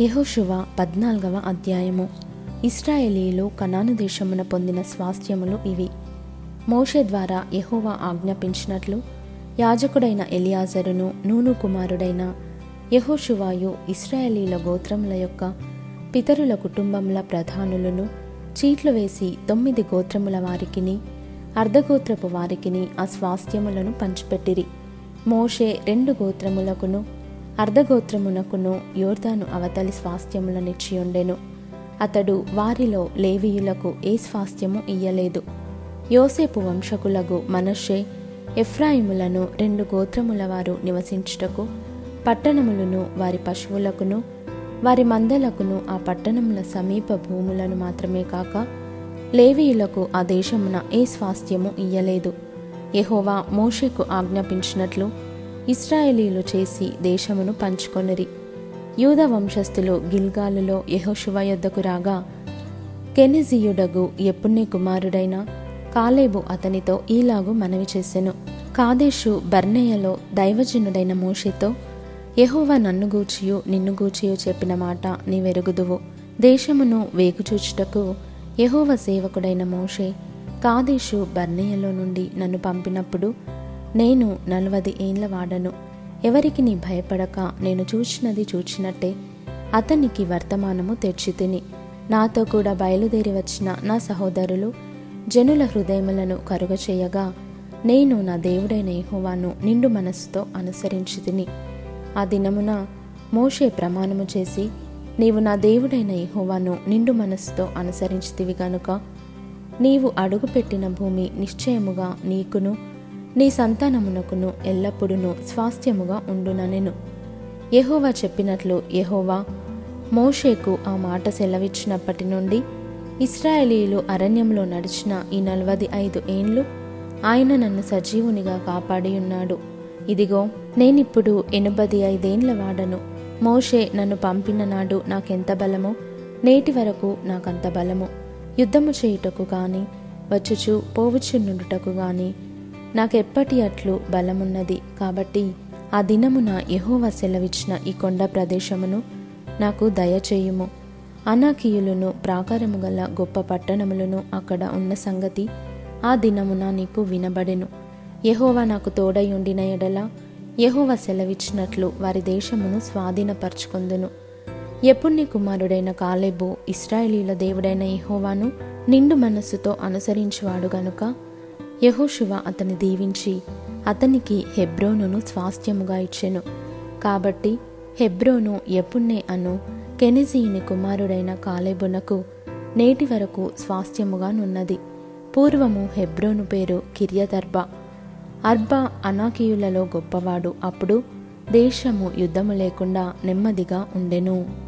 యెహోషువ పద్నాలుగవ అధ్యాయము. ఇస్రాయేలీలు కనాను దేశమున పొందిన స్వాస్థ్యములు ఇవి. మోషే ద్వారా యహోవా ఆజ్ఞాపించినట్లు యాజకుడైన ఎలియాజరును నూను కుమారుడైన యెహోషువాయు ఇస్రాయేలీల గోత్రముల యొక్క పితరుల కుటుంబముల ప్రధానులను చీట్లు వేసి తొమ్మిది గోత్రముల వారికిని అర్ధగోత్రపు వారికిని ఆ స్వాస్థ్యములను పంచిపెట్టిరి. మోషే రెండు గోత్రములకును అర్ధగోత్రమునకును యోర్దాను అవతలి స్వాస్థ్యముల నిచ్చియుండెను అతడు వారిలో లేవీయులకు ఏ స్వాస్థ్యము ఇయ్యలేదు. యోసేపు వంశకులకు మనషే ఎఫ్రాయిములను రెండు గోత్రముల వారు నివసించుటకు పట్టణములను వారి పశువులకును వారి మందలకును ఆ పట్టణముల సమీప భూములను మాత్రమే కాక లేవీయులకు ఆ దేశమున ఏ స్వాస్థ్యము ఇయ్యలేదు. యహోవా మోషేకు ఆజ్ఞాపించినట్లు ఇస్రాయేలీలు చేసి దేశమును పంచుకొనిరి. యూద వంశస్థులు గిల్గాలులో యహోశివ యొద్దకు రాగా కెనిజీయుడగు ఎప్పుణ్ణి కుమారుడైన కాలేబు అతనితో ఈలాగు మనవి చేసెను. కాదేశు బర్నేయలో దైవజనుడైన మోషేతో యెహోవా నన్ను గూచియు నిన్ను గూచియు చెప్పిన మాట నీవెరుగుదువు. దేశమును వేగుచూచుటకు యహోవ సేవకుడైన మోషే కాదేశు బర్నేయలో నుండి నన్ను పంపినప్పుడు నేను నలవది ఏండ్ల వాడను. ఎవరికి నీ భయపడక నేను చూచినది చూచినట్టే. అతనికి వర్తమానము తెచ్చి తిని. నాతో కూడా బయలుదేరి వచ్చిన నా సహోదరులు జనుల హృదయములను కరుగచేయగా నేను నా దేవుడైన యెహోవాను నిండు మనస్సుతో అనుసరించి తిని. ఆ దినమున మోషే ప్రమాణము చేసి నీవు నా దేవుడైన యెహోవాను నిండు మనస్సుతో అనుసరించితివి గనుక నీవు అడుగుపెట్టిన భూమి నిశ్చయముగా నీకును నీ సంతానమునకును ఎల్లప్పుడూ స్వాస్థ్యముగా ఉండుననెను యహోవా చెప్పినట్లు యహోవా మోషేకు ఆ మాట సెలవిచ్చినప్పటి నుండి ఇస్రాయేలీలు అరణ్యంలో నడిచిన ఈ నలభై ఐదు ఏండ్లు ఆయన నన్ను సజీవునిగా కాపాడి ఉన్నాడు ఇదిగో నేనిప్పుడు ఎనభై ఐదేండ్ల వాడను. మోషే నన్ను పంపిన నాడు నాకెంత బలమో నేటి వరకు నాకంత బలము. యుద్ధము చేయుటకు గాని వచ్చుచు పోవుచున్నుటకు గాని నాకెప్పటి అట్లు బలమున్నది కాబట్టి ఆ దినమున యహోవ సెలవిచ్చిన ఈ కొండ ప్రదేశమును నాకు దయచేయుము. అనాకీయులను ప్రాకారము గల గొప్ప పట్టణములను అక్కడ ఉన్న సంగతి ఆ దినమున నీకు వినబడెను. యెహోవా నాకు తోడై ఉండిన ఎడల యహోవ సెలవిచ్చినట్లు వారి దేశమును స్వాధీనపరచుకొందును. ఎప్పుణ్ణి కుమారుడైన కాలేబు ఇస్రాయేలీల దేవుడైన యహోవాను నిండు మనస్సుతో అనుసరించువాడు గనుక యహోశివ అతని దీవించి అతనికి హెబ్రోనును స్వాస్థ్యముగా ఇచ్చెను. కాబట్టి హెబ్రోను ఎప్పుణ్ణే అను కెనిజీని కుమారుడైన కాలేబునకు నేటి వరకు స్వాస్థ్యముగా నున్నది. పూర్వము హెబ్రోను పేరు కిర్యదర్బ అర్బా అనాకీయులలో గొప్పవాడు. అప్పుడు దేశము యుద్ధము లేకుండా నెమ్మదిగా ఉండెను.